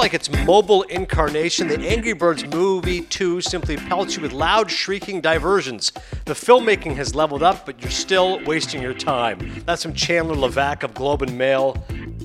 like its mobile incarnation, the Angry Birds Movie 2 simply pelts you with loud, shrieking diversions. The filmmaking has leveled up, but you're still wasting your time. That's from Chandler Levack of Globe and Mail.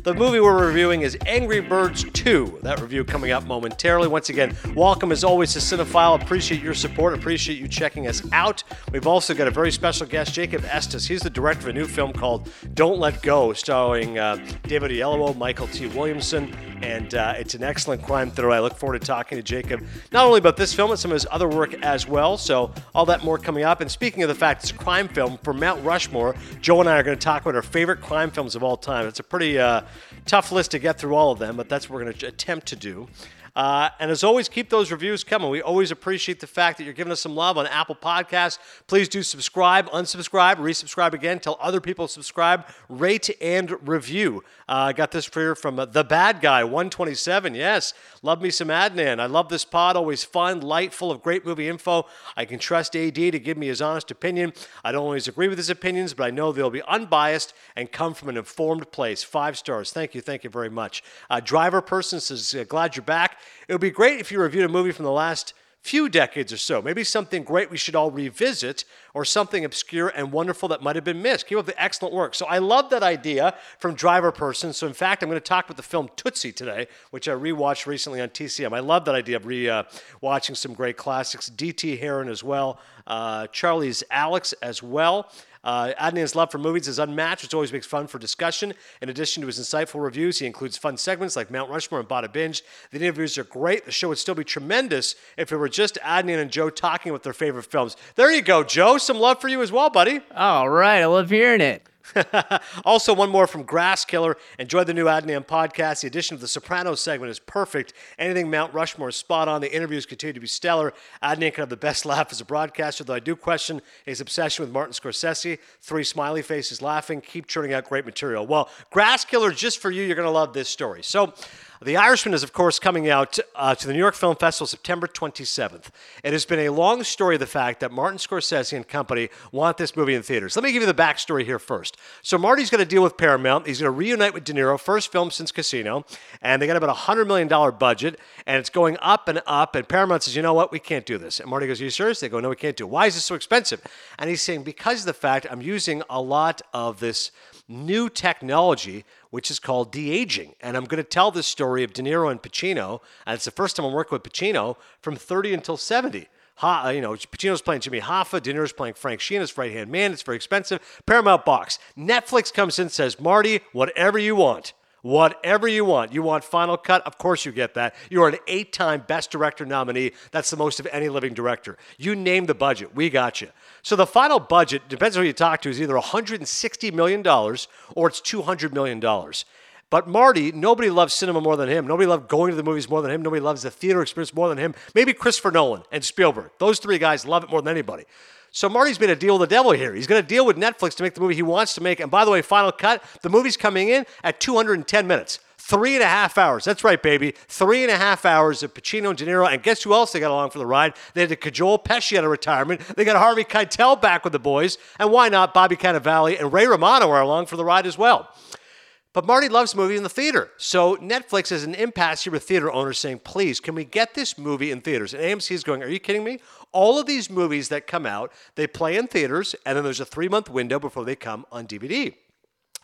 The movie we're reviewing is Angry Birds 2. That review coming up momentarily. Once again, welcome as always to Cinephile. Appreciate your support. Appreciate you checking us out. We've also got a very special guest, Jacob Estes. He's the director of a new film called Don't Let Go, starring uh, David Oyelowo, Mykelti Williamson, and uh, it's an excellent crime thriller. I look forward to talking to Jacob not only about this film, but some of his other work as well. So, all that more coming up. And speaking of the fact it's a crime film for Mount Rushmore, Joe and I are going to talk about our favorite crime films of all time. It's a pretty uh, tough list to get through all of them, but that's what we're going to attempt to do. Uh, and as always, keep those reviews coming. We always appreciate the fact that you're giving us some love on Apple Podcasts. Please do subscribe, unsubscribe, resubscribe again. Tell other people subscribe, rate, and review. Uh, I uh, got this for you from uh, The Bad Guy 127. Yes, love me some Adnan. I love this pod. Always fun, light, full of great movie info. I can trust AD to give me his honest opinion. I don't always agree with his opinions, but I know they'll be unbiased and come from an informed place. Five stars. Thank you. Thank you very much. Uh, driver person says, uh, glad you're back. It would be great if you reviewed a movie from the last few decades or so. Maybe something great we should all revisit, or something obscure and wonderful that might have been missed. Keep up the excellent work. So I love that idea from Driver Person. So in fact, I'm going to talk about the film Tootsie today, which I rewatched recently on TCM. I love that idea of re-watching uh, some great classics. D.T. Heron as well, uh, Charlie's Alex as well. Uh, Adnan's love for movies is unmatched, which always makes fun for discussion. In addition to his insightful reviews, he includes fun segments like Mount Rushmore and Bada Binge. The interviews are great. The show would still be tremendous if it were just Adnan and Joe talking about their favorite films. There you go, Joe. Some love for you as well, buddy. All right. I love hearing it. also, one more from Grass Killer. Enjoy the new Adnan podcast. The addition of the Sopranos segment is perfect. Anything Mount Rushmore is spot on. The interviews continue to be stellar. Adnan can have the best laugh as a broadcaster, though I do question his obsession with Martin Scorsese. Three smiley faces laughing. Keep churning out great material. Well, Grass Killer, just for you, you're going to love this story. So, the Irishman is, of course, coming out uh, to the New York Film Festival September 27th. It has been a long story of the fact that Martin Scorsese and company want this movie in theaters. Let me give you the backstory here first. So, Marty's going to deal with Paramount. He's going to reunite with De Niro, first film since Casino, and they got about a $100 million budget, and it's going up and up. And Paramount says, you know what, we can't do this. And Marty goes, Are you serious? They go, No, we can't do it. Why is this so expensive? And he's saying, Because of the fact I'm using a lot of this new technology which is called de aging. And I'm going to tell this story of De Niro and Pacino, and it's the first time I'm working with Pacino from 30 until 70. Ha, uh, you know, Pacino's playing Jimmy Hoffa, De Niro's playing Frank Sheeran, his right hand man. It's very expensive. Paramount Box. Netflix comes in says, Marty, whatever you want. Whatever you want. You want Final Cut? Of course you get that. You are an eight time Best Director nominee. That's the most of any living director. You name the budget. We got you. So the final budget, depends on who you talk to, is either $160 million or it's $200 million. But Marty, nobody loves cinema more than him. Nobody loves going to the movies more than him. Nobody loves the theater experience more than him. Maybe Christopher Nolan and Spielberg. Those three guys love it more than anybody. So Marty's made a deal with the devil here. He's going to deal with Netflix to make the movie he wants to make. And by the way, Final Cut, the movie's coming in at 210 minutes. Three and a half hours. That's right, baby. Three and a half hours of Pacino and De Niro. And guess who else they got along for the ride? They had to cajole Pesci out of retirement. They got Harvey Keitel back with the boys. And why not Bobby Cannavale and Ray Romano are along for the ride as well. But Marty loves movies in the theater. So Netflix is an impasse here with theater owners saying, please, can we get this movie in theaters? And AMC is going, are you kidding me? All of these movies that come out, they play in theaters, and then there's a three month window before they come on DVD.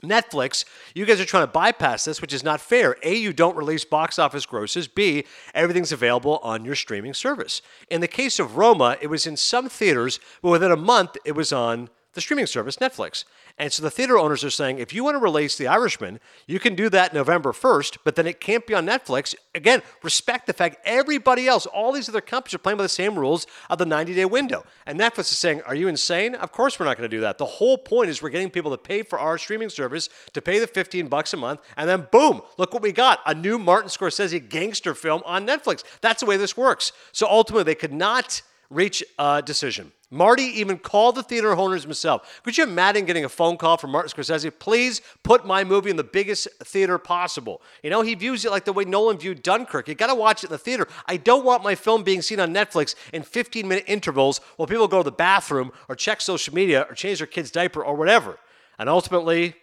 Netflix, you guys are trying to bypass this, which is not fair. A, you don't release box office grosses. B, everything's available on your streaming service. In the case of Roma, it was in some theaters, but within a month, it was on the streaming service, Netflix. And so the theater owners are saying if you want to release The Irishman, you can do that November 1st, but then it can't be on Netflix. Again, respect the fact everybody else, all these other companies are playing by the same rules of the 90 day window. And Netflix is saying, Are you insane? Of course we're not going to do that. The whole point is we're getting people to pay for our streaming service, to pay the 15 bucks a month, and then boom, look what we got a new Martin Scorsese gangster film on Netflix. That's the way this works. So ultimately, they could not reach a decision. Marty even called the theater owners himself. Could you imagine getting a phone call from Martin Scorsese? Please put my movie in the biggest theater possible. You know, he views it like the way Nolan viewed Dunkirk. You got to watch it in the theater. I don't want my film being seen on Netflix in 15 minute intervals while people go to the bathroom or check social media or change their kid's diaper or whatever. And ultimately,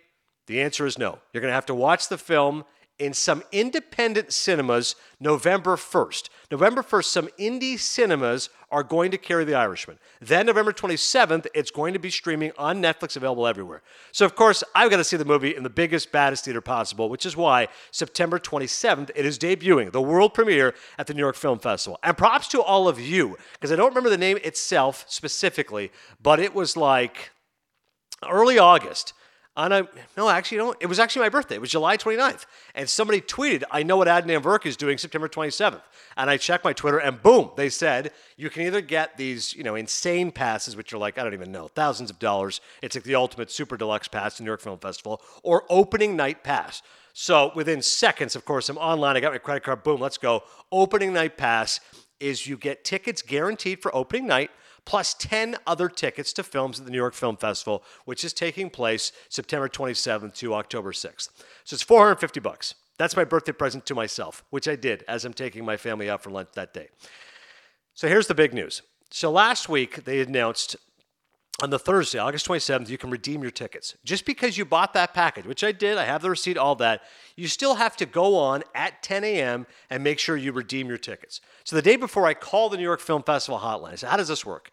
the answer is no. You're going to have to watch the film in some independent cinemas November 1st. November 1st, some indie cinemas are going to carry The Irishman. Then November 27th, it's going to be streaming on Netflix, available everywhere. So, of course, I've got to see the movie in the biggest, baddest theater possible, which is why September 27th, it is debuting, the world premiere at the New York Film Festival. And props to all of you, because I don't remember the name itself specifically, but it was like early August on a no, actually, no, it was actually my birthday. It was July 29th, and somebody tweeted, "I know what Adnan Virk is doing September 27th." And I checked my Twitter, and boom, they said you can either get these, you know, insane passes, which are like I don't even know, thousands of dollars. It's like the ultimate super deluxe pass to New York Film Festival, or opening night pass. So within seconds, of course, I'm online. I got my credit card. Boom, let's go. Opening night pass is you get tickets guaranteed for opening night plus 10 other tickets to films at the New York Film Festival, which is taking place September 27th to October 6th. So it's 450 bucks. That's my birthday present to myself, which I did as I'm taking my family out for lunch that day. So here's the big news. So last week they announced on the Thursday, August 27th, you can redeem your tickets. Just because you bought that package, which I did, I have the receipt, all that, you still have to go on at 10 a.m. and make sure you redeem your tickets. So the day before, I call the New York Film Festival hotline. I said, How does this work?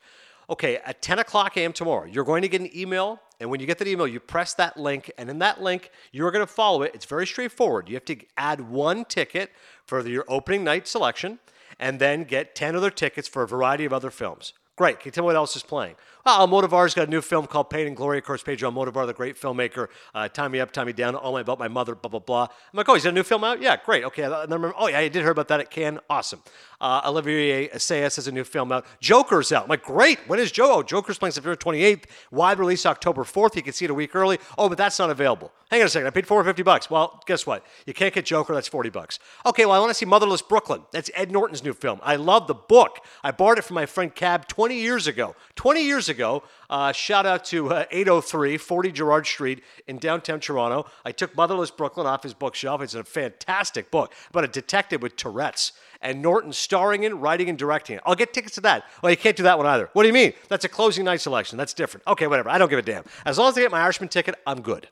Okay, at 10 o'clock a.m. tomorrow, you're going to get an email. And when you get that email, you press that link. And in that link, you're going to follow it. It's very straightforward. You have to add one ticket for your opening night selection and then get 10 other tickets for a variety of other films. Great. Can you tell me what else is playing? Well, Almodovar's got a new film called Pain and Glory. Of course, Pedro Almodovar, the great filmmaker, uh, Tie Me Up, Tie Me Down, All My About My Mother, blah, blah, blah. I'm like, oh, he's got a new film out? Yeah, great. Okay. Then remember, oh, yeah, I did hear about that at Cannes. Awesome. Uh, Olivier Assayas has a new film out. Joker's out. I'm like, great. When is Joe? Oh, Joker's playing September 28th. Wide release October 4th. You can see it a week early. Oh, but that's not available. Hang on a second. I paid 450 bucks. Well, guess what? You can't get Joker. That's 40 bucks. Okay, well, I want to see Motherless Brooklyn. That's Ed Norton's new film. I love the book. I borrowed it from my friend Cab 20 years ago. 20 years ago, uh, shout out to uh, 803 40 Gerard Street in downtown Toronto. I took Motherless Brooklyn off his bookshelf. It's a fantastic book about a detective with Tourette's and Norton starring in, writing, and directing it. I'll get tickets to that. Well, you can't do that one either. What do you mean? That's a closing night selection. That's different. Okay, whatever. I don't give a damn. As long as I get my Irishman ticket, I'm good.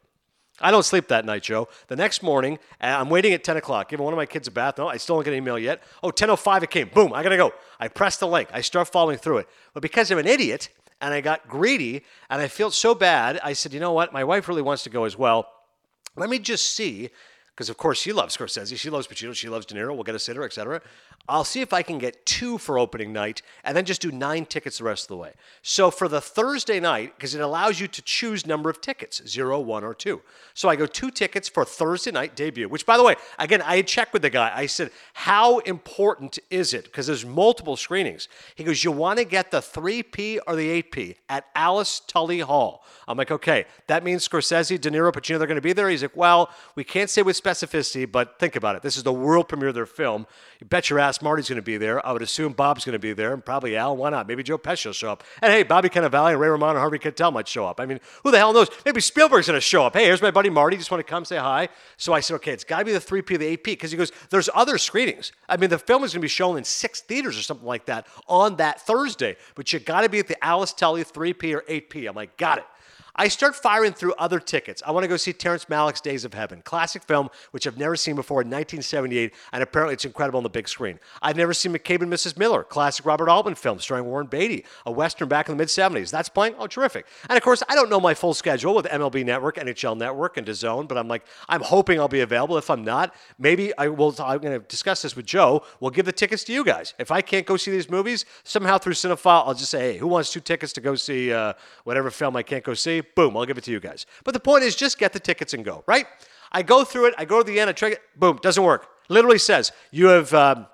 I don't sleep that night, Joe. The next morning, uh, I'm waiting at 10 o'clock, giving one of my kids a bath. No, I still don't get an email yet. Oh, 10.05 it came. Boom, I gotta go. I press the link. I start following through it. But because I'm an idiot and I got greedy and I felt so bad, I said, you know what? My wife really wants to go as well. Let me just see because of course she loves Scorsese, she loves Pacino, she loves De Niro. We'll get a sitter, etc. I'll see if I can get two for opening night, and then just do nine tickets the rest of the way. So for the Thursday night, because it allows you to choose number of tickets, zero, one, or two. So I go two tickets for Thursday night debut. Which, by the way, again, I had checked with the guy. I said, "How important is it?" Because there's multiple screenings. He goes, "You want to get the 3P or the 8P at Alice Tully Hall." I'm like, "Okay, that means Scorsese, De Niro, Pacino, they're going to be there." He's like, "Well, we can't say with specificity, but think about it. This is the world premiere of their film. You bet your ass Marty's going to be there. I would assume Bob's going to be there, and probably Al. Why not? Maybe Joe Pesci will show up. And hey, Bobby Cannavale and Ray Romano and Harvey Keitel might show up. I mean, who the hell knows? Maybe Spielberg's going to show up. Hey, here's my buddy Marty. Just want to come say hi. So I said, okay, it's got to be the 3P, or the 8P, because he goes, there's other screenings. I mean, the film is going to be shown in six theaters or something like that on that Thursday, but you got to be at the Alice Tully 3P or 8P. I'm like, got it. I start firing through other tickets. I want to go see Terrence Malick's Days of Heaven, classic film which I've never seen before in 1978, and apparently it's incredible on the big screen. I've never seen McCabe and Mrs. Miller, classic Robert Altman film starring Warren Beatty, a western back in the mid 70s. That's playing. Oh, terrific! And of course, I don't know my full schedule with MLB Network, NHL Network, and DAZN, but I'm like, I'm hoping I'll be available. If I'm not, maybe I will. I'm going to discuss this with Joe. We'll give the tickets to you guys. If I can't go see these movies, somehow through Cinephile, I'll just say, hey, who wants two tickets to go see uh, whatever film I can't go see? Boom, I'll give it to you guys. But the point is, just get the tickets and go, right? I go through it, I go to the end, I try it, boom, doesn't work. Literally says, you have um,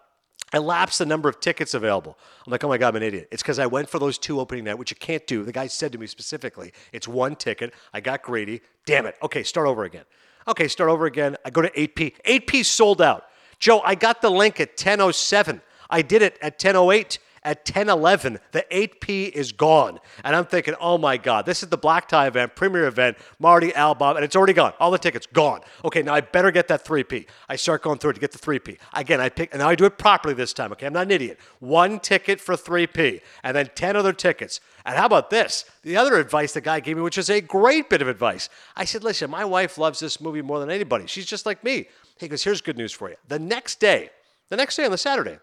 elapsed the number of tickets available. I'm like, oh my God, I'm an idiot. It's because I went for those two opening night, which you can't do. The guy said to me specifically, it's one ticket. I got greedy. Damn it. Okay, start over again. Okay, start over again. I go to 8P. 8P sold out. Joe, I got the link at 10.07. I did it at 10.08 at 10:11. The 8P is gone, and I'm thinking, oh my God, this is the black tie event, premier event, Marty Albom, and it's already gone. All the tickets gone. Okay, now I better get that 3P. I start going through it to get the 3P. Again, I pick, and now I do it properly this time. Okay, I'm not an idiot. One ticket for 3P, and then 10 other tickets. And how about this? The other advice the guy gave me, which is a great bit of advice. I said, listen, my wife loves this movie more than anybody. She's just like me. He goes, here's good news for you. The next day, the next day on the Saturday,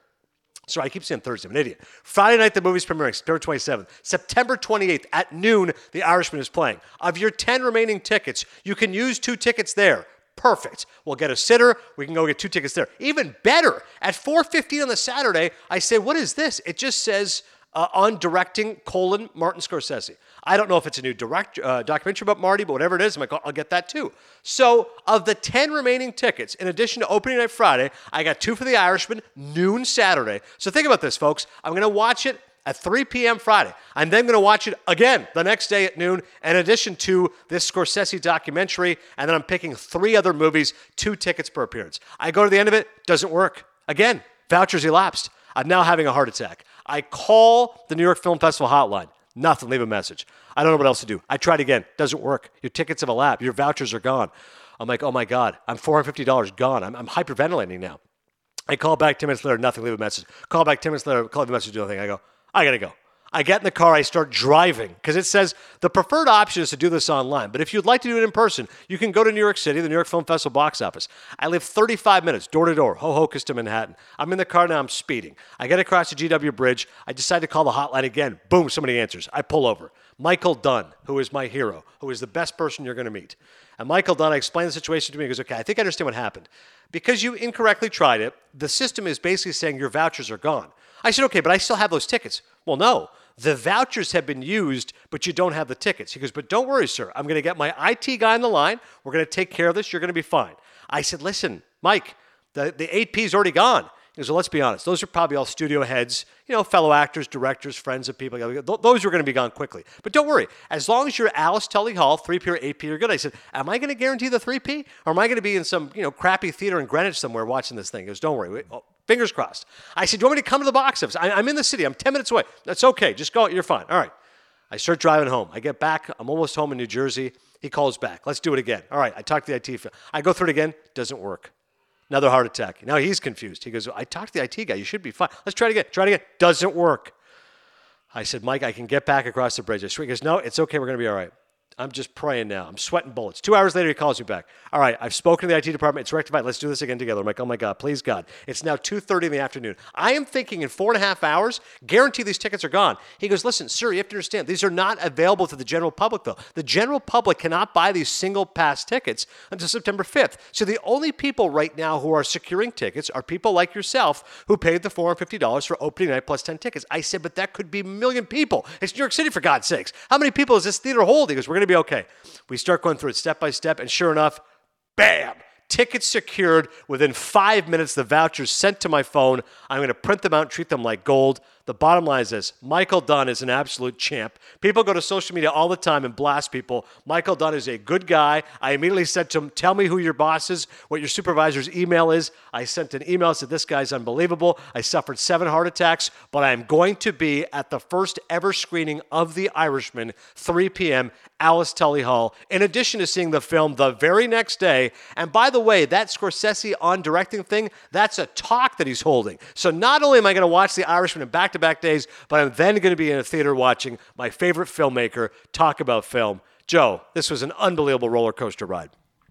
Sorry, I keep saying Thursday. I'm an idiot. Friday night, the movie's premiering, September 27th. September 28th at noon, The Irishman is playing. Of your 10 remaining tickets, you can use two tickets there. Perfect. We'll get a sitter. We can go get two tickets there. Even better, at 4.15 on the Saturday, I say, what is this? It just says uh, on directing colon Martin Scorsese. I don't know if it's a new direct uh, documentary about Marty, but whatever it is, I'm like, I'll get that too. So, of the 10 remaining tickets, in addition to opening night Friday, I got two for The Irishman, noon Saturday. So, think about this, folks. I'm going to watch it at 3 p.m. Friday. I'm then going to watch it again the next day at noon, in addition to this Scorsese documentary. And then I'm picking three other movies, two tickets per appearance. I go to the end of it, doesn't work. Again, vouchers elapsed. I'm now having a heart attack. I call the New York Film Festival hotline. Nothing. Leave a message. I don't know what else to do. I tried again. Doesn't work. Your tickets have elapsed. Your vouchers are gone. I'm like, oh my God, I'm $450 gone. I'm, I'm hyperventilating now. I call back 10 minutes later, nothing, leave a message. Call back 10 minutes later, call the message, do nothing. I go, I gotta go. I get in the car, I start driving because it says the preferred option is to do this online. But if you'd like to do it in person, you can go to New York City, the New York Film Festival box office. I live 35 minutes door to door, Ho-Ho-Kus to Manhattan. I'm in the car now, I'm speeding. I get across the GW Bridge. I decide to call the hotline again. Boom, somebody answers. I pull over. Michael Dunn, who is my hero, who is the best person you're going to meet. And Michael Dunn, I explained the situation to me. He goes, okay, I think I understand what happened. Because you incorrectly tried it, the system is basically saying your vouchers are gone. I said, okay, but I still have those tickets. Well, no. The vouchers have been used, but you don't have the tickets. He goes, But don't worry, sir. I'm going to get my IT guy on the line. We're going to take care of this. You're going to be fine. I said, Listen, Mike, the, the 8P is already gone. He goes, well, let's be honest. Those are probably all studio heads, you know, fellow actors, directors, friends of people. Those are going to be gone quickly. But don't worry. As long as you're Alice Tully Hall, 3P or 8P, you're good. I said, am I going to guarantee the 3P? Or am I going to be in some, you know, crappy theater in Greenwich somewhere watching this thing? He goes, don't worry. Oh, Fingers crossed. I said, do you want me to come to the box office? I, I'm in the city. I'm 10 minutes away. That's okay. Just go. You're fine. All right. I start driving home. I get back. I'm almost home in New Jersey. He calls back. Let's do it again. All right. I talk to the IT. I go through it again. Doesn't work. Another heart attack. Now he's confused. He goes, I talked to the IT guy. You should be fine. Let's try it again. Try it again. Doesn't work. I said, Mike, I can get back across the bridge. He goes, No, it's okay. We're going to be all right. I'm just praying now. I'm sweating bullets. Two hours later, he calls me back. All right, I've spoken to the IT department. It's rectified. Let's do this again together. I'm like, oh my God, please God. It's now 2.30 in the afternoon. I am thinking in four and a half hours, guarantee these tickets are gone. He goes, listen, sir, you have to understand, these are not available to the general public, though. The general public cannot buy these single pass tickets until September 5th. So the only people right now who are securing tickets are people like yourself who paid the $450 for opening night plus 10 tickets. I said, but that could be a million people. It's New York City, for God's sakes. How many people is this theater hold? He goes, we're going to be okay. We start going through it step by step, and sure enough, bam! Tickets secured within five minutes, the vouchers sent to my phone. I'm going to print them out treat them like gold. The bottom line is this Michael Dunn is an absolute champ. People go to social media all the time and blast people. Michael Dunn is a good guy. I immediately said to him, Tell me who your boss is, what your supervisor's email is. I sent an email, said, This guy's unbelievable. I suffered seven heart attacks, but I am going to be at the first ever screening of The Irishman, 3 p.m. Alice Tully Hall, in addition to seeing the film the very next day. And by the way, that Scorsese on directing thing, that's a talk that he's holding. So not only am I going to watch The Irishman in back to back days, but I'm then going to be in a theater watching my favorite filmmaker talk about film. Joe, this was an unbelievable roller coaster ride.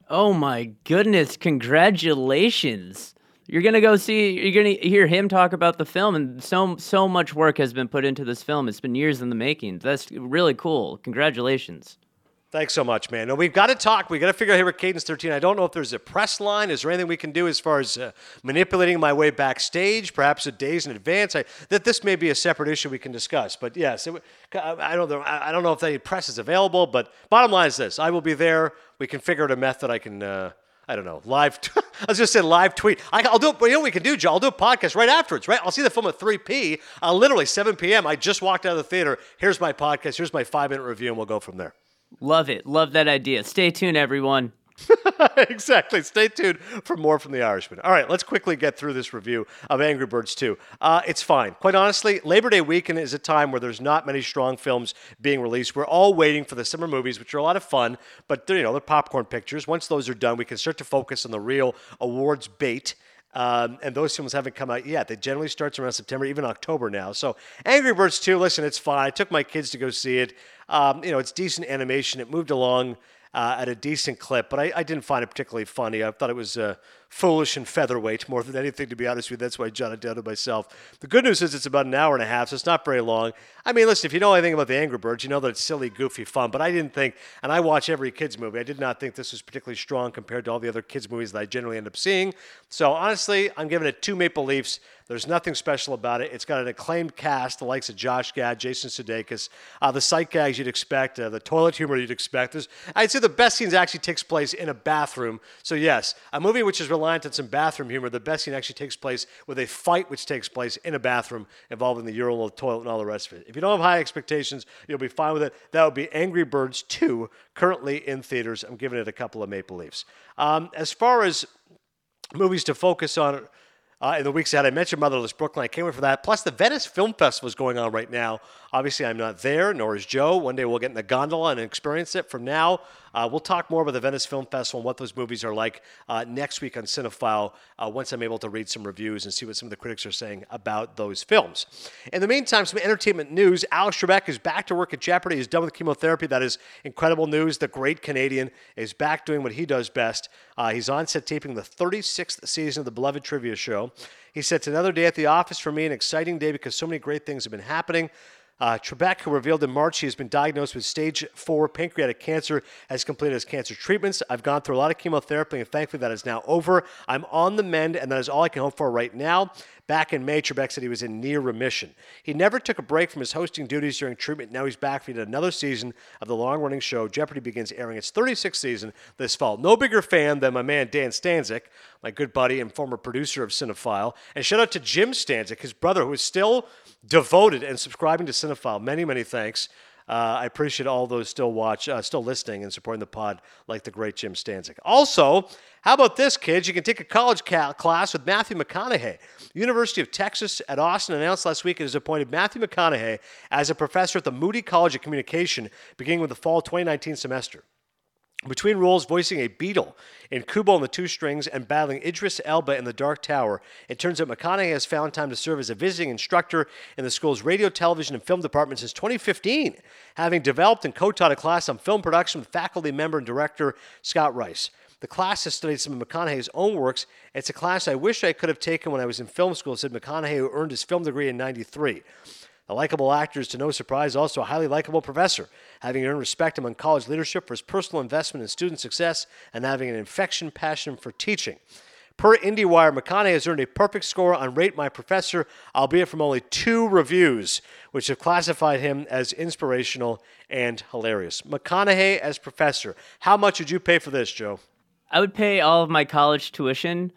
Oh my goodness, congratulations. You're going to go see you're going to hear him talk about the film and so so much work has been put into this film. It's been years in the making. That's really cool. Congratulations. Thanks so much, man. And we've got to talk. We've got to figure out here with Cadence 13. I don't know if there's a press line. Is there anything we can do as far as uh, manipulating my way backstage, perhaps a days in advance? I, that this may be a separate issue we can discuss. But yes, it, I, don't know, I don't know if any press is available. But bottom line is this I will be there. We can figure out a method I can. Uh, I don't know, live. T- I was just saying live tweet. I, will do it. You know what we can do, Joe? I'll do a podcast right afterwards, right? I'll see the film at 3 p. Uh, literally 7 p.m. I just walked out of the theater. Here's my podcast. Here's my five minute review, and we'll go from there. Love it. Love that idea. Stay tuned, everyone. exactly. Stay tuned for more from The Irishman. All right, let's quickly get through this review of Angry Birds 2. Uh, it's fine. Quite honestly, Labor Day weekend is a time where there's not many strong films being released. We're all waiting for the summer movies, which are a lot of fun, but they're, you know, they're popcorn pictures. Once those are done, we can start to focus on the real awards bait. Um, and those films haven't come out yet. They generally starts around September, even October now. So Angry Birds 2, listen, it's fine. I took my kids to go see it. Um, you know, it's decent animation. It moved along uh, at a decent clip, but I, I, didn't find it particularly funny. I thought it was uh, foolish and featherweight more than anything, to be honest with you. That's why I jotted down to myself. The good news is it's about an hour and a half, so it's not very long. I mean, listen, if you know anything about the Angry Birds, you know that it's silly, goofy fun, but I didn't think, and I watch every kids movie, I did not think this was particularly strong compared to all the other kids movies that I generally end up seeing. So honestly, I'm giving it two Maple Leafs. There's nothing special about it. It's got an acclaimed cast, the likes of Josh Gad, Jason Sudeikis, uh, the sight gags you'd expect, uh, the toilet humor you'd expect. There's, I'd say the best scenes actually takes place in a bathroom. So yes, a movie which is reliant on some bathroom humor, the best scene actually takes place with a fight which takes place in a bathroom involving the urinal, the toilet, and all the rest of it. If you don't have high expectations, you'll be fine with it. That would be Angry Birds 2, currently in theaters. I'm giving it a couple of Maple Leafs. Um, as far as movies to focus on uh, in the weeks ahead. I mentioned Motherless Brooklyn. I came in for that. Plus, the Venice Film Festival is going on right now. Obviously, I'm not there, nor is Joe. One day we'll get in the gondola and experience it. From now, uh, we'll talk more about the Venice Film Festival and what those movies are like uh, next week on Cinephile uh, once I'm able to read some reviews and see what some of the critics are saying about those films. In the meantime, some entertainment news. Alex Trebek is back to work at Jeopardy. He's done with chemotherapy. That is incredible news. The great Canadian is back doing what he does best. Uh, he's on set taping the 36th season of the beloved trivia show. He said, It's another day at the office for me, an exciting day because so many great things have been happening. Uh, Trebek, who revealed in March he has been diagnosed with stage four pancreatic cancer, has completed his cancer treatments. I've gone through a lot of chemotherapy, and thankfully that is now over. I'm on the mend, and that is all I can hope for right now. Back in May, Trebek said he was in near remission. He never took a break from his hosting duties during treatment. Now he's back for yet another season of the long running show. Jeopardy begins airing its 36th season this fall. No bigger fan than my man Dan Stanzik, my good buddy and former producer of Cinephile. And shout out to Jim Stanzik, his brother, who is still devoted and subscribing to Cinephile. Many, many thanks. Uh, I appreciate all those still watch, uh, still listening and supporting the pod, like the great Jim Stanzik. Also, how about this, kids? You can take a college ca- class with Matthew McConaughey. University of Texas at Austin announced last week it has appointed Matthew McConaughey as a professor at the Moody College of Communication, beginning with the fall 2019 semester. Between roles voicing a beetle in Kubo and the Two Strings and battling Idris Elba in The Dark Tower, it turns out McConaughey has found time to serve as a visiting instructor in the school's radio, television, and film department since 2015, having developed and co taught a class on film production with faculty member and director Scott Rice. The class has studied some of McConaughey's own works. It's a class I wish I could have taken when I was in film school, said McConaughey, who earned his film degree in 93. A likable actor is, to no surprise, also a highly likable professor, having earned respect among college leadership for his personal investment in student success and having an infection passion for teaching. Per IndieWire, McConaughey has earned a perfect score on Rate My Professor, albeit from only two reviews, which have classified him as inspirational and hilarious. McConaughey as professor. How much would you pay for this, Joe? I would pay all of my college tuition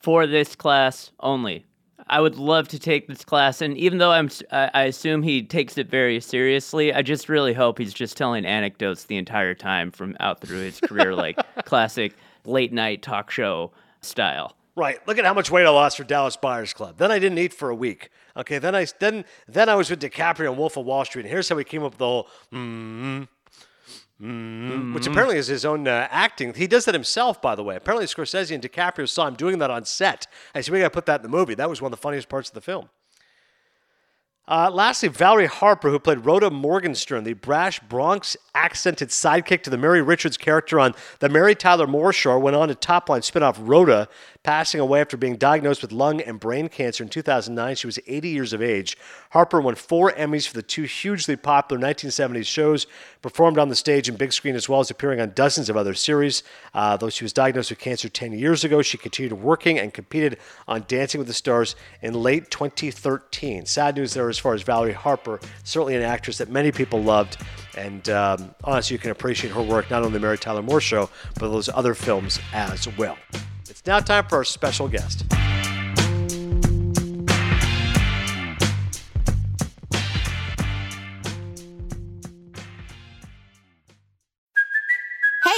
for this class only. I would love to take this class, and even though I'm, I assume he takes it very seriously. I just really hope he's just telling anecdotes the entire time from out through his career, like classic late night talk show style. Right. Look at how much weight I lost for Dallas Buyers Club. Then I didn't eat for a week. Okay. Then I then then I was with DiCaprio and Wolf of Wall Street. And here's how we came up with the whole mm-hmm, Mm-hmm. Which apparently is his own uh, acting. He does that himself, by the way. Apparently, Scorsese and DiCaprio saw him doing that on set. I said, we got to put that in the movie. That was one of the funniest parts of the film. Uh, lastly, Valerie Harper, who played Rhoda Morgenstern, the brash Bronx accented sidekick to the Mary Richards character on The Mary Tyler Moore Show, went on to top line spinoff Rhoda, passing away after being diagnosed with lung and brain cancer in 2009. She was 80 years of age. Harper won four Emmys for the two hugely popular 1970s shows, performed on the stage and big screen, as well as appearing on dozens of other series. Uh, though she was diagnosed with cancer 10 years ago, she continued working and competed on Dancing with the Stars in late 2013. Sad news there as far as Valerie Harper, certainly an actress that many people loved. And um, honestly, you can appreciate her work not only the Mary Tyler Moore Show, but those other films as well. It's now time for our special guest.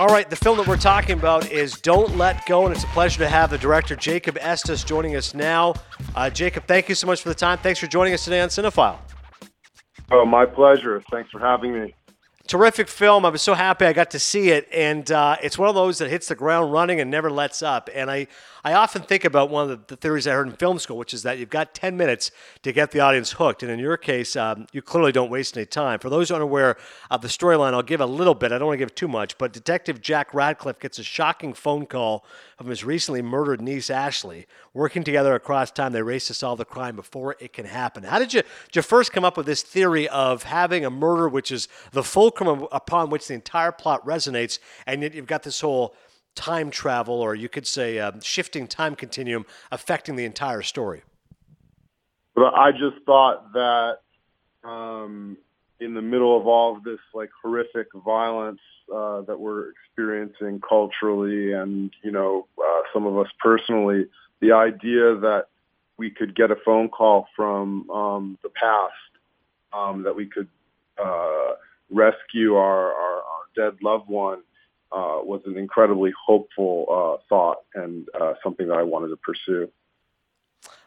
All right, the film that we're talking about is Don't Let Go, and it's a pleasure to have the director Jacob Estes joining us now. Uh, Jacob, thank you so much for the time. Thanks for joining us today on Cinephile. Oh, my pleasure. Thanks for having me terrific film. I was so happy I got to see it, and uh, it's one of those that hits the ground running and never lets up. And I, I often think about one of the, theories I heard in film school, which is that you've got 10 minutes to get the audience hooked. And in your case, um, you clearly don't waste any time. For those unaware of the storyline, I'll give a little bit. I don't want to give too much, but Detective Jack Radcliffe gets a shocking phone call from his recently murdered niece Ashley. Working together across time, they race to solve the crime before it can happen. How did you, did you first come up with this theory of having a murder which is the fulcrum upon which the entire plot resonates, and yet you've got this whole time travel, or you could say uh, shifting time continuum, affecting the entire story? But I just thought that um, in the middle of all of this like horrific violence uh, that we're experiencing culturally, and you know, uh, some of us personally, the idea that we could get a phone call from um, the past, um, that we could uh, rescue our, our, our dead loved one uh, was an incredibly hopeful uh, thought and uh, something that I wanted to pursue.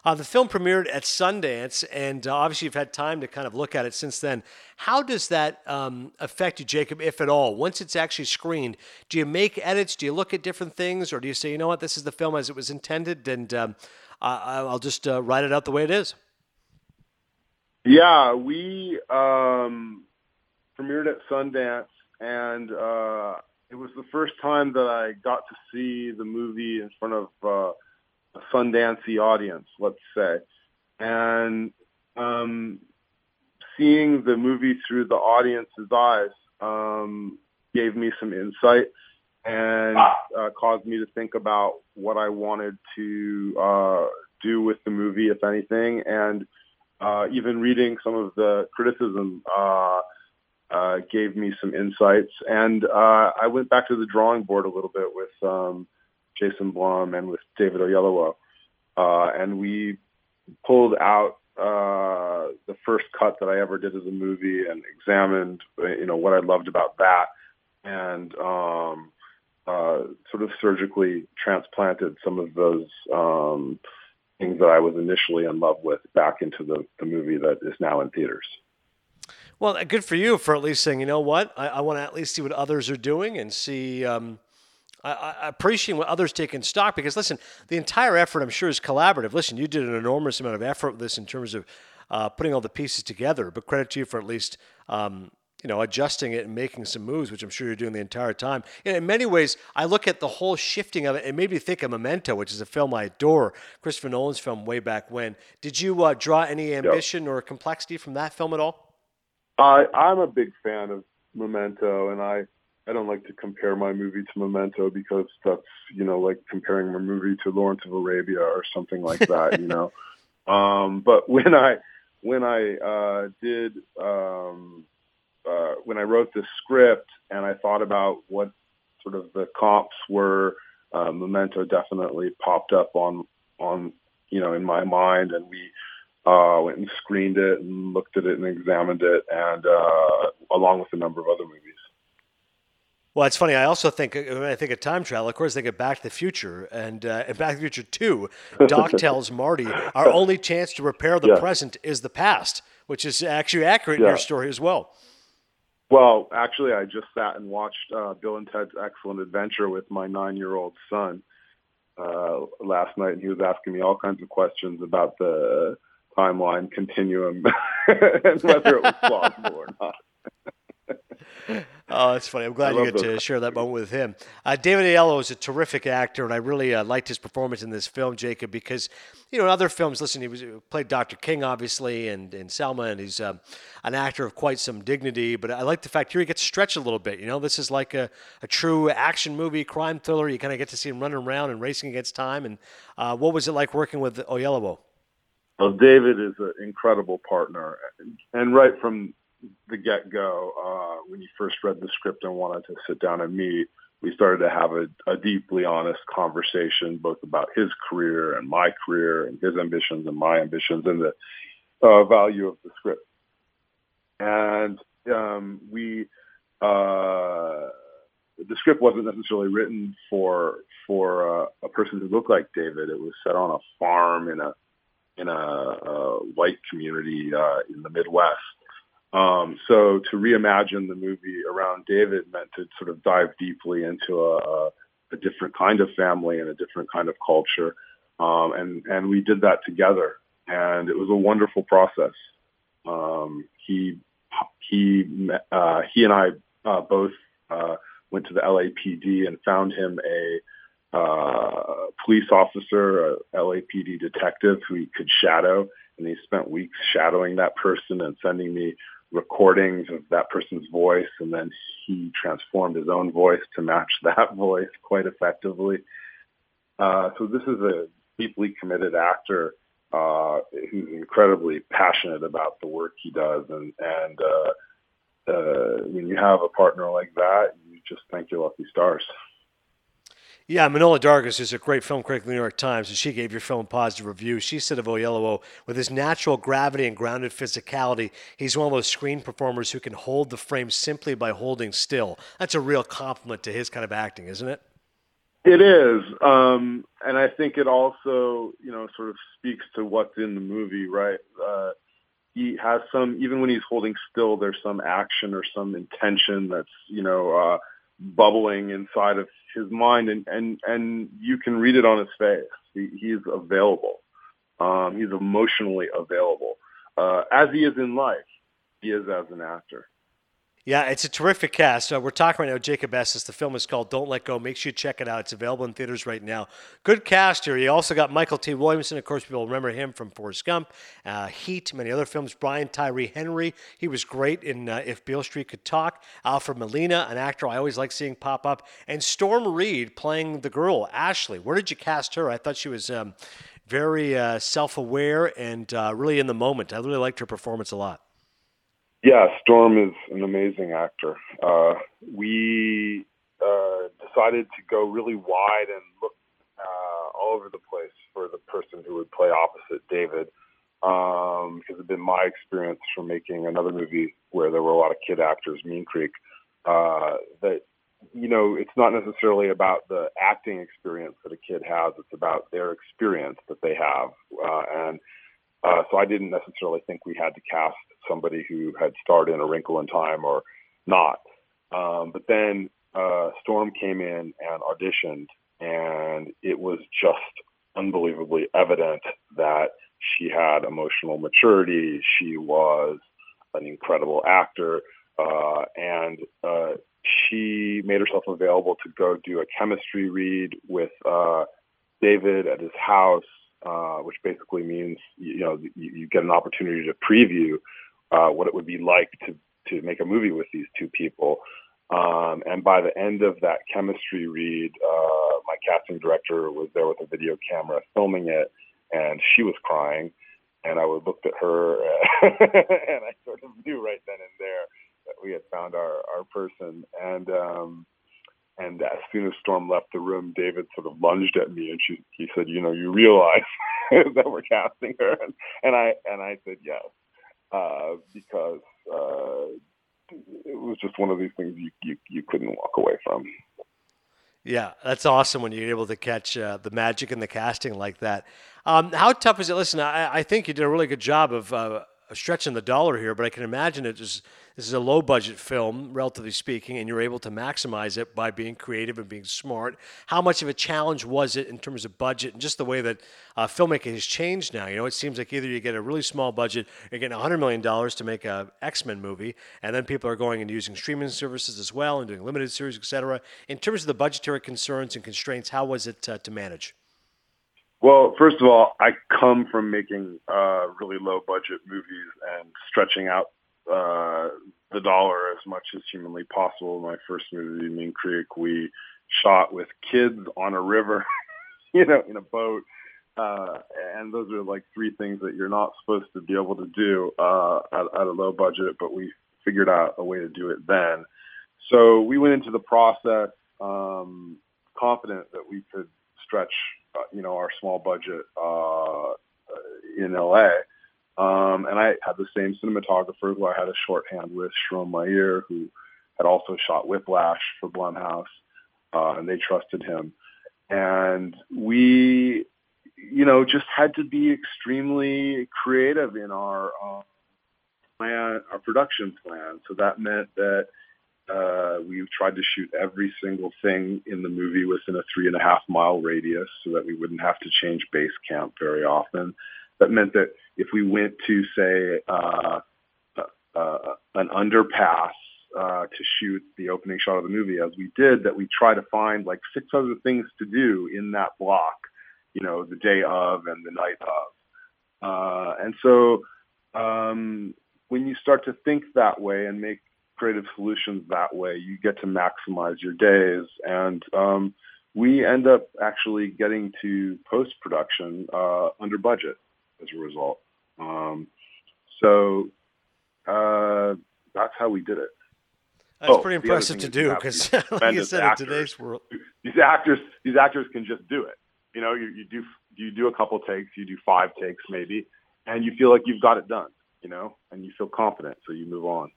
Uh, the film premiered at Sundance, and uh, obviously you've had time to kind of look at it since then. How does that um, affect you, Jacob, if at all? Once it's actually screened, do you make edits? Do you look at different things, or do you say, you know what, this is the film as it was intended, and um, I'll just uh, write it out the way it is? Yeah, we um, premiered at Sundance, and uh, it was the first time that I got to see the movie in front of uh, a Sundancey audience, let's say, and um, seeing the movie through the audience's eyes um, gave me some insight and uh, caused me to think about what I wanted to uh, do with the movie, if anything, and uh, even reading some of the criticism. Uh, uh, gave me some insights. And uh, I went back to the drawing board a little bit with um, Jason Blum and with David Oyelowo. Uh, and we pulled out uh, the first cut that I ever did as a movie and examined, you know, what I loved about that and um, uh, sort of surgically transplanted some of those um, things that I was initially in love with back into the, the movie that is now in theaters. Well, uh, good for you for at least saying, you know what, I, I want to at least see what others are doing and see. Um, I, I, appreciate what others take in stock because listen, the entire effort I'm sure is collaborative. Listen, you did an enormous amount of effort with this in terms of uh, putting all the pieces together. But credit to you for at least. Um, you know, adjusting it and making some moves, which I'm sure you're doing the entire time. And in many ways, I look at the whole shifting of it. It made me think of Memento, which is a film I adore, Christopher Nolan's film way back when. Did you uh, draw any ambition yep. or complexity from that film at all? I I'm a big fan of Memento, and I I don't like to compare my movie to Memento because that's you know like comparing my movie to Lawrence of Arabia or something like that, you know. Um, but when I when I uh, did um, uh, when I wrote the script and I thought about what sort of the comps were, uh, Memento definitely popped up on on you know in my mind, and we uh, went and screened it and looked at it and examined it, and uh, along with a number of other movies. Well, it's funny. I also think when I think of time travel, of course, I think of Back to the Future and, uh, and Back to the Future Two. Doc tells Marty, "Our only chance to repair the yeah. present is the past," which is actually accurate yeah. in your story as well. Well, actually, I just sat and watched uh, Bill and Ted's Excellent Adventure with my nine-year-old son uh, last night, and he was asking me all kinds of questions about the timeline continuum and whether it was plausible or not. Oh, that's funny. I'm glad you get to share that moment with him. Uh, David Oyelowo is a terrific actor, and I really uh, liked his performance in this film, Jacob, because you know in other films, listen, he was he played Dr. King, obviously, and in Selma, and he's um, an actor of quite some dignity. But I like the fact here he gets stretched a little bit. You know, this is like a, a true action movie, crime thriller. You kind of get to see him running around and racing against time. And uh, what was it like working with Oyelowo? Well, David is an incredible partner, and right from the get-go, uh, when you first read the script and wanted to sit down and meet, we started to have a, a deeply honest conversation, both about his career and my career, and his ambitions and my ambitions, and the uh, value of the script. And um, we, uh, the script wasn't necessarily written for for uh, a person who looked like David. It was set on a farm in a in a, a white community uh, in the Midwest. Um, so to reimagine the movie around David meant to sort of dive deeply into a, a, different kind of family and a different kind of culture, um, and and we did that together, and it was a wonderful process. Um, he he uh, he and I uh, both uh, went to the LAPD and found him a uh, police officer, a LAPD detective who he could shadow, and he spent weeks shadowing that person and sending me recordings of that person's voice, and then he transformed his own voice to match that voice quite effectively. Uh, so this is a deeply committed actor uh, who's incredibly passionate about the work he does, and and uh, uh, when you have a partner like that, you just thank your lucky stars. Yeah, Manohla Dargis is a great film critic in the New York Times, and she gave your film a positive review. She said of Oyelowo, with his natural gravity and grounded physicality, he's one of those screen performers who can hold the frame simply by holding still. That's a real compliment to his kind of acting, isn't it? It is, um, and I think it also, you know, sort of speaks to what's in the movie, right? Uh, he has some, even when he's holding still, there's some action or some intention that's, you know, uh, bubbling inside of his mind, and and and you can read it on his face. He, he's available. Um, he's emotionally available, uh, as he is in life. He is as an actor. Yeah, it's a terrific cast. Uh, we're talking right now Jacob Estes. The film is called Don't Let Go. Make sure you check it out. It's available in theaters right now. Good cast here. You also got Mykelti Williamson. Of course, people remember him from Forrest Gump, uh, Heat, many other films. Brian Tyree Henry. He was great in uh, If Beale Street Could Talk. Alfred Molina, an actor I always like seeing pop up. And Storm Reid playing the girl, Ashley. Where did you cast her? I thought she was um, very uh, self aware and uh, really in the moment. I really liked her performance a lot. Yeah, Storm is an amazing actor. Uh, we uh, decided to go really wide and look uh, all over the place for the person who would play opposite David, um, because it's been my experience from making another movie where there were a lot of kid actors, Mean Creek, uh, that you know it's not necessarily about the acting experience that a kid has; it's about their experience that they have, uh, and uh, so I didn't necessarily think we had to cast somebody who had starred in A Wrinkle in Time or not. Um, but then uh, Storm came in and auditioned, and it was just unbelievably evident that she had emotional maturity. She was an incredible actor, uh, and uh, she made herself available to go do a chemistry read with uh, David at his house uh, which basically means you know you, you get an opportunity to preview uh, what it would be like to to make a movie with these two people. Um, and by the end of that chemistry read, uh, my casting director was there with a video camera filming it, and she was crying. And I looked at her, and I sort of knew right then and there that we had found our our person. And um, and as soon as Storm left the room, David sort of lunged at me and she, he said, "You know, you realize that we're casting her?" And, and I and I said yes, uh, because uh, it was just one of these things you, you you couldn't walk away from. Yeah, that's awesome when you're able to catch uh, the magic in the casting like that. Um, how tough is it? Listen, I, I think you did a really good job of uh, stretching the dollar here, but I can imagine it is this is a low budget film, relatively speaking, and you're able to maximize it by being creative and being smart. How much of a challenge was it in terms of budget and just the way that uh, filmmaking has changed now? You know, it seems like either you get a really small budget, you're getting $100 million to make a X Men movie, and then people are going and using streaming services as well and doing limited series, etc. In terms of the budgetary concerns and constraints, how was it uh, to manage? Well, first of all, I come from making uh, really low budget movies and stretching out uh, the dollar as much as humanly possible. My first movie, Mean Creek, we shot with kids on a river, you know, in a boat. Uh, and those are like three things that you're not supposed to be able to do uh, at, at a low budget, but we figured out a way to do it then. So we went into the process um, confident that we could stretch uh, you know, our small budget uh, in LA. Um, and I had the same cinematographer who I had a shorthand with, Sharone Meir, who had also shot Whiplash for Blumhouse, uh, and they trusted him. And we, you know, just had to be extremely creative in our uh, plan, our production plan. So that meant that uh, we tried to shoot every single thing in the movie within a three and a half mile radius so that we wouldn't have to change base camp very often. That meant that if we went to, say, uh, uh, uh, an underpass uh, to shoot the opening shot of the movie, as we did, that we try to find like six other things to do in that block, you know, the day of and the night of. Uh, and so um, when you start to think that way and make creative solutions that way. You get to maximize your days. And um, we end up actually getting to post-production uh, under budget as a result. Um, so uh, that's how we did it. That's oh, pretty impressive to do because, like you said, actors. in today's world, these actors, these actors can just do it. You know, you, you do you do a couple takes, you do five takes maybe, and you feel like you've got it done. You know, and you feel confident, so you move on.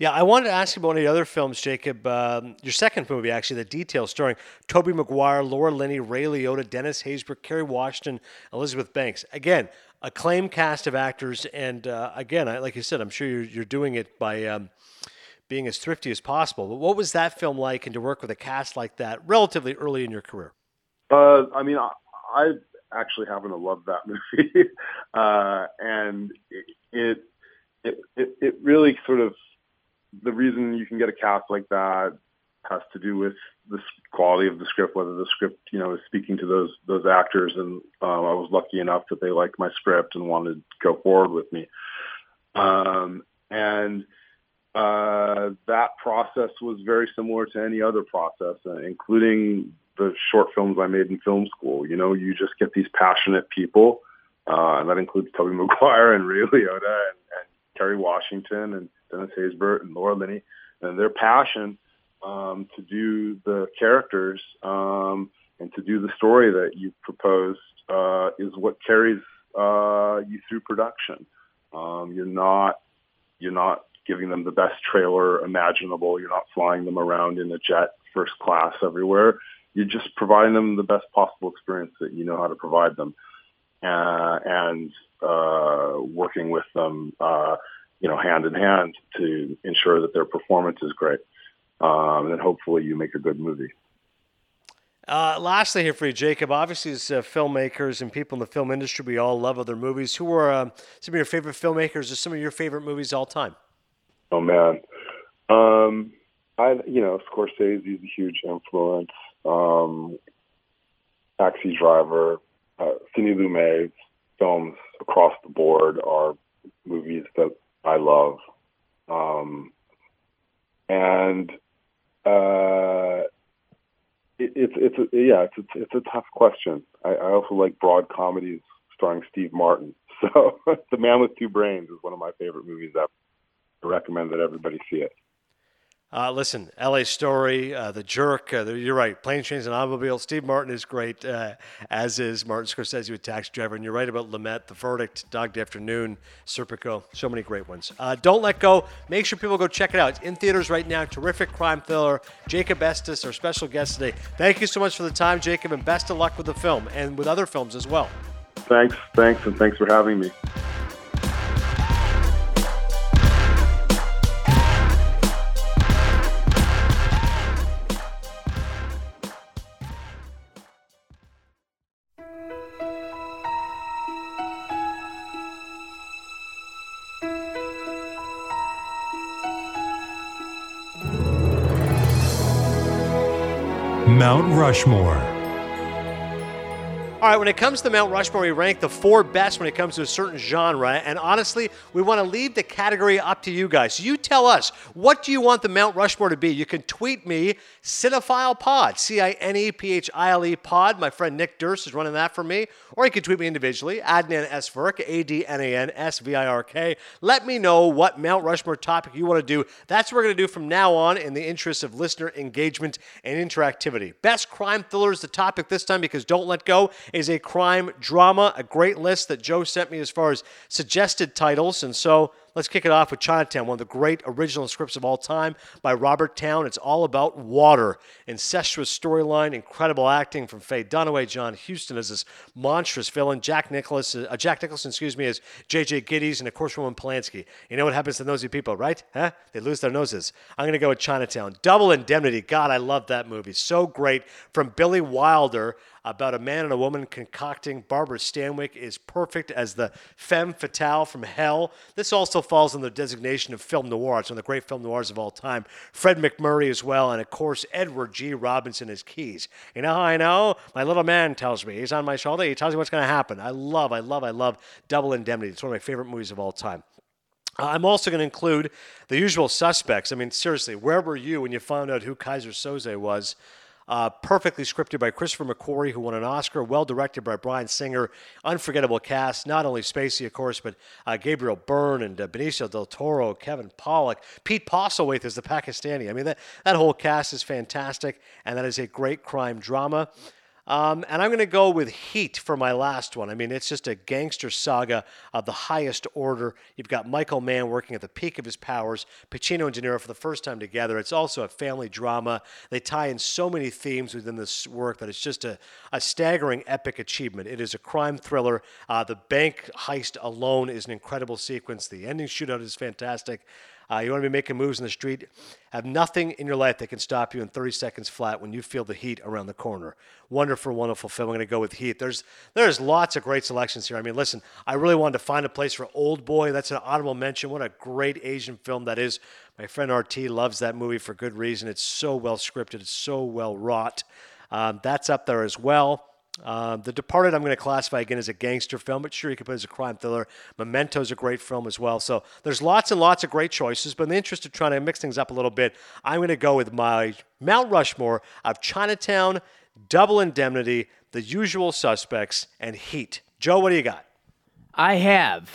Yeah, I wanted to ask you about one of the other films, Jacob. Um, your second movie, actually, The Detail, starring Tobey Maguire, Laura Linney, Ray Liotta, Dennis Haysbert, Kerry Washington, Elizabeth Banks. Again, acclaimed cast of actors, and uh, again, I, like you said, I'm sure you're, you're doing it by um, being as thrifty as possible. But what was that film like, and to work with a cast like that relatively early in your career? Uh, I mean, I, I actually happen to love that movie, uh, and it, it it it really sort of the reason you can get a cast like that has to do with the quality of the script, whether the script, you know, is speaking to those those actors. And um, I was lucky enough that they liked my script and wanted to go forward with me. Um, and uh, that process was very similar to any other process, uh, including the short films I made in film school. You know, you just get these passionate people, uh, and that includes Tobey Maguire and Ray Liotta and, and Kerry Washington and Dennis Haysbert and Laura Linney, and their passion um, to do the characters um, and to do the story that you proposed uh, is what carries uh, you through production. Um, you're not you're not giving them the best trailer imaginable. You're not flying them around in a jet first class everywhere. You're just providing them the best possible experience that you know how to provide them, uh, and uh, working with them uh, you know, hand in hand to ensure that their performance is great. Um, and hopefully you make a good movie. Uh, lastly, here for you, Jacob. Obviously, as uh, filmmakers and people in the film industry, we all love other movies. Who are uh, some of your favorite filmmakers or some of your favorite movies all time? Oh man, um, I you know Scorsese is a huge influence. Um, Taxi Driver, uh, Sidney Lumet's films across the board are movies that I love. Um, and uh, it, it's it's a, yeah, it's a, it's a tough question. I, I also like broad comedies starring Steve Martin. So, The Man with Two Brains is one of my favorite movies ever. I recommend that everybody see it. Uh, listen, L.A. Story, uh, The Jerk. Uh, you're right. Planes, Trains, and Automobiles. Steve Martin is great, uh, as is Martin Scorsese with Taxi Driver. And you're right about Lumet, The Verdict, Dog Day Afternoon, Serpico. So many great ones. Uh, don't let go. Make sure people go check it out. It's in theaters right now. Terrific crime thriller. Jacob Estes, our special guest today. Thank you so much for the time, Jacob, and best of luck with the film and with other films as well. Thanks, thanks, and thanks for having me. Rushmore. All right, when it comes to Mount Rushmore, we rank the four best when it comes to a certain genre. And honestly, we want to leave the category up to you guys. You tell us, what do you want the Mount Rushmore to be? You can tweet me, Cinephile Pod, C I N E P H I L E Pod. My friend Nick Durst is running that for me. Or you can tweet me individually, Adnan S. Virk, A D N A N S V I R K. Let me know what Mount Rushmore topic you want to do. That's what we're going to do from now on in the interest of listener engagement and interactivity. Best crime thriller is the topic this time because Don't Let Go is a crime drama, a great list that Joe sent me as far as suggested titles. And so let's kick it off with Chinatown, one of the great original scripts of all time by Robert Towne. It's all about water, incestuous storyline, incredible acting from Faye Dunaway, John Huston as this monstrous villain, Jack Nicholas, uh, Jack Nicholson, excuse me, as J.J. Gittes, and of course Roman Polanski. You know what happens to nosy people, right? Huh? They lose their noses. I'm going to go with Chinatown. Double Indemnity. God, I love that movie. So great. From Billy Wilder about a man and a woman concocting. Barbara Stanwyck is perfect as the femme fatale from hell. This also falls in the designation of film noir. It's one of the great film noirs of all time. Fred MacMurray as well, and of course Edward G. Robinson as Keyes. You know how I know? My little man tells me. He's on my shoulder. He tells me what's going to happen. I love, I love, I love Double Indemnity. It's one of my favorite movies of all time. Uh, I'm also going to include the usual suspects. I mean, seriously, where were you when you found out who Keyser Söze was? Uh, perfectly scripted by Christopher McQuarrie, who won an Oscar. Well directed by Bryan Singer. Unforgettable cast. Not only Spacey, of course, but uh, Gabriel Byrne and uh, Benicio del Toro, Kevin Pollak, Pete Postlethwaite is the Pakistani. I mean, that, that whole cast is fantastic, and that is a great crime drama. Um, and I'm going to go with Heat for my last one. I mean, it's just a gangster saga of the highest order. You've got Michael Mann working at the peak of his powers, Pacino and De Niro for the first time together. It's also a family drama. They tie in so many themes within this work that it's just a, a staggering epic achievement. It is a crime thriller. Uh, the bank heist alone is an incredible sequence. The ending shootout is fantastic. Uh, you want to be making moves in the street. Have nothing in your life that can stop you in 30 seconds flat when you feel the heat around the corner. Wonderful, wonderful film. I'm going to go with Heat. There's there's lots of great selections here. I mean, listen, I really wanted to find a place for Old Boy. That's an honorable mention. What a great Asian film that is. My friend RT loves that movie for good reason. It's so well scripted. It's so well wrought. Um, that's up there as well. Um, the Departed, I'm going to classify again as a gangster film, but sure, you could put it as a crime thriller. Memento's a great film as well. So there's lots and lots of great choices, but in the interest of trying to mix things up a little bit, I'm going to go with my Mount Rushmore of Chinatown, Double Indemnity, The Usual Suspects, and Heat. Joe, what do you got? I have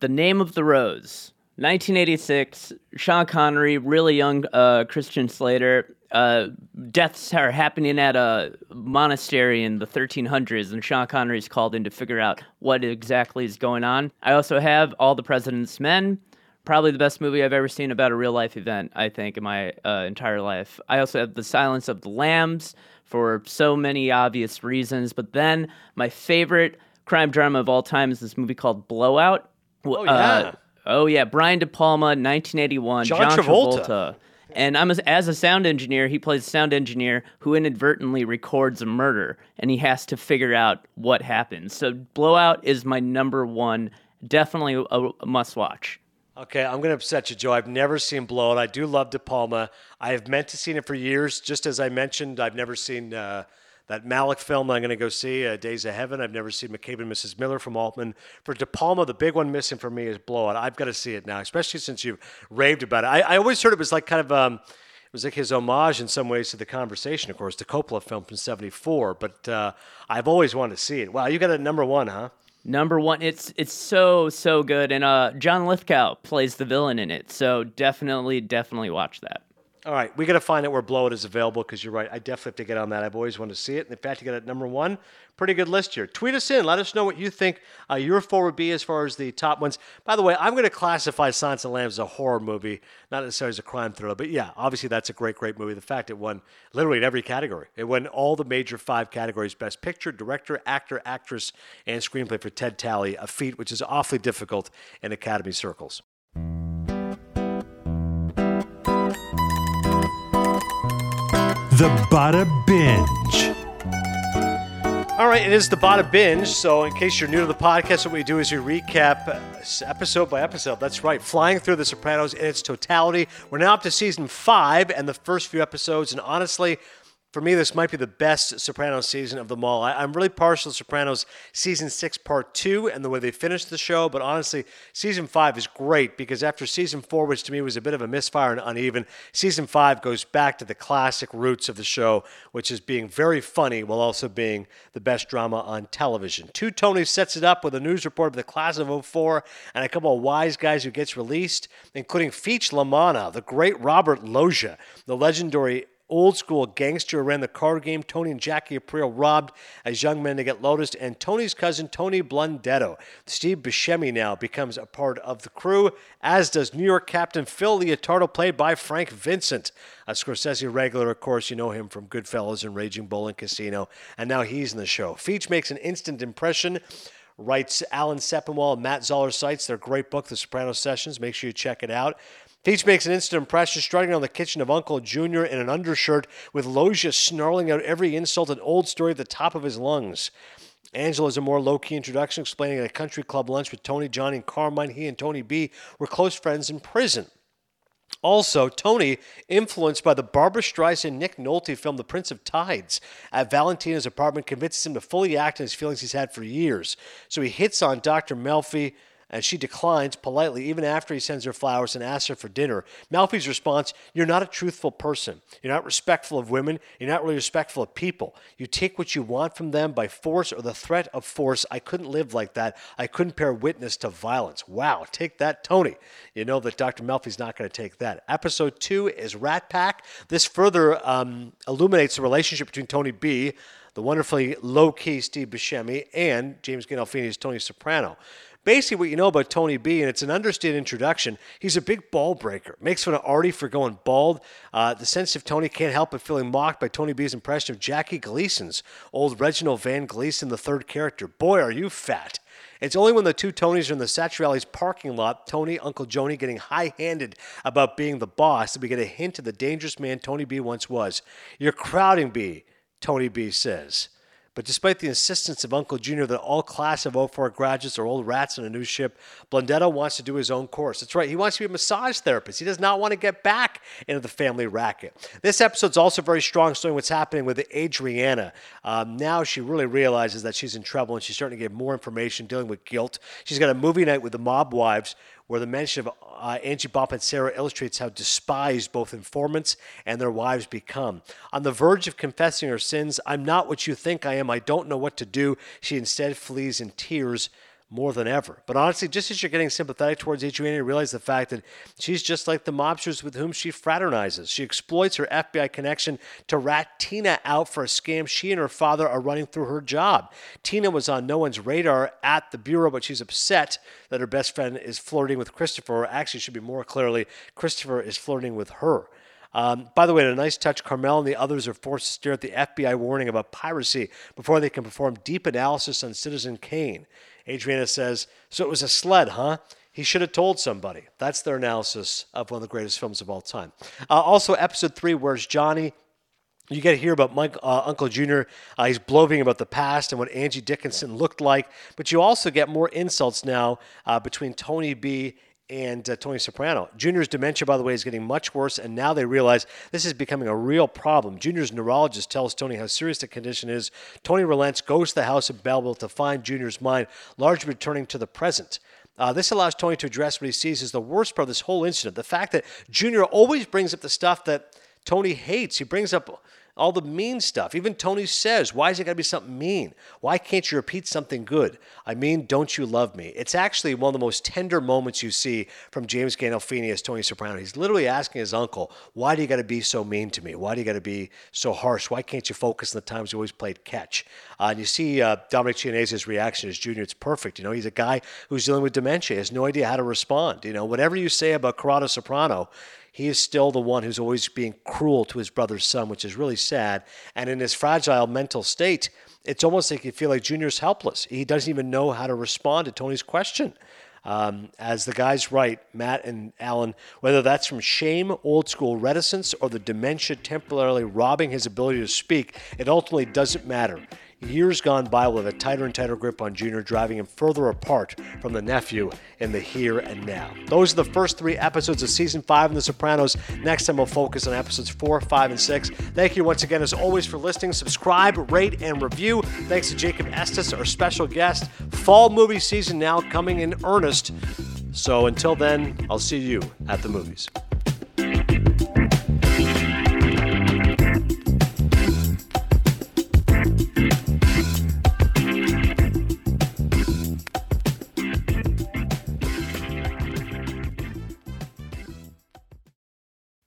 The Name of the Rose. 1986, Sean Connery, really young uh, Christian Slater. Uh, deaths are happening at a monastery in the 1300s, and Sean Connery is called in to figure out what exactly is going on. I also have All the President's Men, probably the best movie I've ever seen about a real life event, I think, in my uh, entire life. I also have The Silence of the Lambs for so many obvious reasons, but then my favorite crime drama of all time is this movie called Blowout. Oh, yeah. Oh yeah, Brian De Palma, 1981. John Travolta. And I'm a, as a sound engineer, he plays a sound engineer who inadvertently records a murder, and he has to figure out what happens. So Blowout is my number one, definitely a, a must watch. Okay, I'm going to upset you, Joe. I've never seen Blowout. I do love De Palma. I have meant to see it for years. Just as I mentioned, I've never seen uh, that Malick film I'm going to go see, uh, Days of Heaven. I've never seen McCabe and Mrs. Miller from Altman. For De Palma, the big one missing for me is Blowout. I've got to see it now, especially since you've raved about it. I, I always heard it was like kind of. Um, it was like his homage in some ways to the conversation, of course, the Coppola film from '74. But uh, I've always wanted to see it. Wow, you got it number one, huh? Number one, it's it's so so good, and uh, John Lithgow plays the villain in it. So definitely, definitely watch that. All right, we got to find out where Blow Out is available because you're right. I definitely have to get on that. I've always wanted to see it. And in fact, you got it number one. Pretty good list here. Tweet us in. Let us know what you think uh, your four would be as far as the top ones. By the way, I'm going to classify Silence of Lambs as a horror movie, not necessarily as a crime thriller. But yeah, obviously that's a great, great movie. The fact it won literally in every category. It won all the major five categories: Best Picture, Director, Actor, Actress, and Screenplay for Ted Tally. A feat which is awfully difficult in Academy circles. The Bada Binge. All right, it is the Bada Binge. So, in case you're new to the podcast, what we do is we recap episode by episode. That's right, flying through The Sopranos in its totality. We're now up to season five and the first few episodes, and honestly, for me, this might be the best Sopranos season of them all. I, am really partial to Sopranos season six, part two, and the way they finished the show. But honestly, season five is great because after season four, which to me was a bit of a misfire and uneven, season five goes back to the classic roots of the show, which is being very funny while also being the best drama on television. Two Tony sets it up with a news report of the class of 04 and a couple of wise guys who gets released, including Feech LaManna, the great Robert Loggia, the legendary old school gangster ran the card game. Tony and Jackie Aprile robbed as young men to get Lotus, and Tony's cousin Tony Blundetto. Steve Buscemi now becomes a part of the crew, as does New York captain Phil Leotardo, played by Frank Vincent. A Scorsese regular, of course, you know him from Goodfellas and Raging Bull and Casino, and now he's in the show. Feech makes an instant impression writes Alan Sepinwall and Matt Zoller Seitz their great book, The Soprano Sessions. Make sure you check it out. Feech makes an instant impression, strutting on the kitchen of Uncle Junior in an undershirt, with Loggia snarling out every insult and old story at the top of his lungs. Angelo is a more low key introduction, explaining at a country club lunch with Tony, Johnny, and Carmine, he and Tony B were close friends in prison. Also, Tony, influenced by the Barbra Streisand Nick Nolte film The Prince of Tides, at Valentina's apartment convinces him to fully act on his feelings he's had for years. So he hits on Dr. Melfi, and she declines politely even after he sends her flowers and asks her for dinner. Melfi's response You're not a truthful person. You're not respectful of women. You're not really respectful of people. You take what you want from them by force or the threat of force. I couldn't live like that. I couldn't bear witness to violence. Wow, take that, Tony. You know that Dr. Melfi's not going to take that. Episode two is Rat Pack. This further um, illuminates the relationship between Tony B the wonderfully low key Steve Buscemi, and James Gandolfini's Tony Soprano. Basically, what you know about Tony B, and it's an understated introduction, he's a big ball breaker. Makes fun of Artie for going bald. Uh, the sensitive Tony can't help but feeling mocked by Tony B's impression of Jackie Gleason's old Reginald Van Gleason, the third character. Boy, are you fat. It's only when the two Tonys are in the Satriali's parking lot, Tony, Uncle Joni getting high handed about being the boss, that we get a hint of the dangerous man Tony B once was. You're crowding B, Tony B says. But despite the insistence of Uncle Junior that all class of 04 graduates are old rats on a new ship, Blundetto wants to do his own course. That's right, he wants to be a massage therapist. He does not want to get back into the family racket. This episode's also very strong, showing what's happening with Adriana. Um, now she really realizes that she's in trouble and she's starting to get more information dealing with guilt. She's got a movie night with the mob wives where the mention of uh, Angie Bopp and Sarah illustrates how despised both informants and their wives become. On the verge of confessing her sins, I'm not what you think I am. I don't know what to do. She instead flees in tears more than ever. But honestly, just as you're getting sympathetic towards Adriana, you realize the fact that she's just like the mobsters with whom she fraternizes. She exploits her FBI connection to rat Tina out for a scam she and her father are running through her job. Tina was on no one's radar at the bureau, but she's upset that her best friend is flirting with Christopher. Actually, should be more clearly, Christopher is flirting with her. Um, by the way, in a nice touch, Carmel and the others are forced to stare at the FBI warning about piracy before they can perform deep analysis on Citizen Kane. Adriana says, So it was a sled, huh? He should have told somebody. That's their analysis of one of the greatest films of all time. Uh, also, episode three, Where's Johnny? You get to hear about Mike, uh, Uncle Junior. Uh, he's bloviating about the past and what Angie Dickinson looked like. But you also get more insults now uh, between Tony B and uh, Tony Soprano. Junior's dementia, by the way, is getting much worse, and now they realize this is becoming a real problem. Junior's neurologist tells Tony how serious the condition is. Tony relents, goes to the house in Belleville to find Junior's mind, largely returning to the present. Uh, this allows Tony to address what he sees as the worst part of this whole incident the fact that Junior always brings up the stuff that Tony hates. He brings up all the mean stuff. Even Tony says, Why is it got to be something mean? Why can't you repeat something good? I mean, don't you love me? It's actually one of the most tender moments you see from James Gandolfini as Tony Soprano. He's literally asking his uncle, Why do you got to be so mean to me? Why do you got to be so harsh? Why can't you focus on the times you always played catch? Uh, and you see uh, Dominic Chianese's reaction as Junior. It's perfect. You know, he's a guy who's dealing with dementia, has no idea how to respond. You know, whatever you say about Corrado Soprano, he is still the one who's always being cruel to his brother's son, which is really sad. And in his fragile mental state, it's almost like you feel like Junior's helpless. He doesn't even know how to respond to Tony's question. Um, as the guys write, Matt and Alan, whether that's from shame, old school reticence, or the dementia temporarily robbing his ability to speak, it ultimately doesn't matter. Years gone by have a tighter and tighter grip on Junior, driving him further apart from the nephew in the here and now. Those are the first three episodes of season five in The Sopranos. Next time we'll focus on episodes four, five, and six. Thank you once again, as always, for listening. Subscribe, rate, and review. Thanks to Jacob Estes, our special guest. Fall movie season now coming in earnest. So until then, I'll see you at the movies.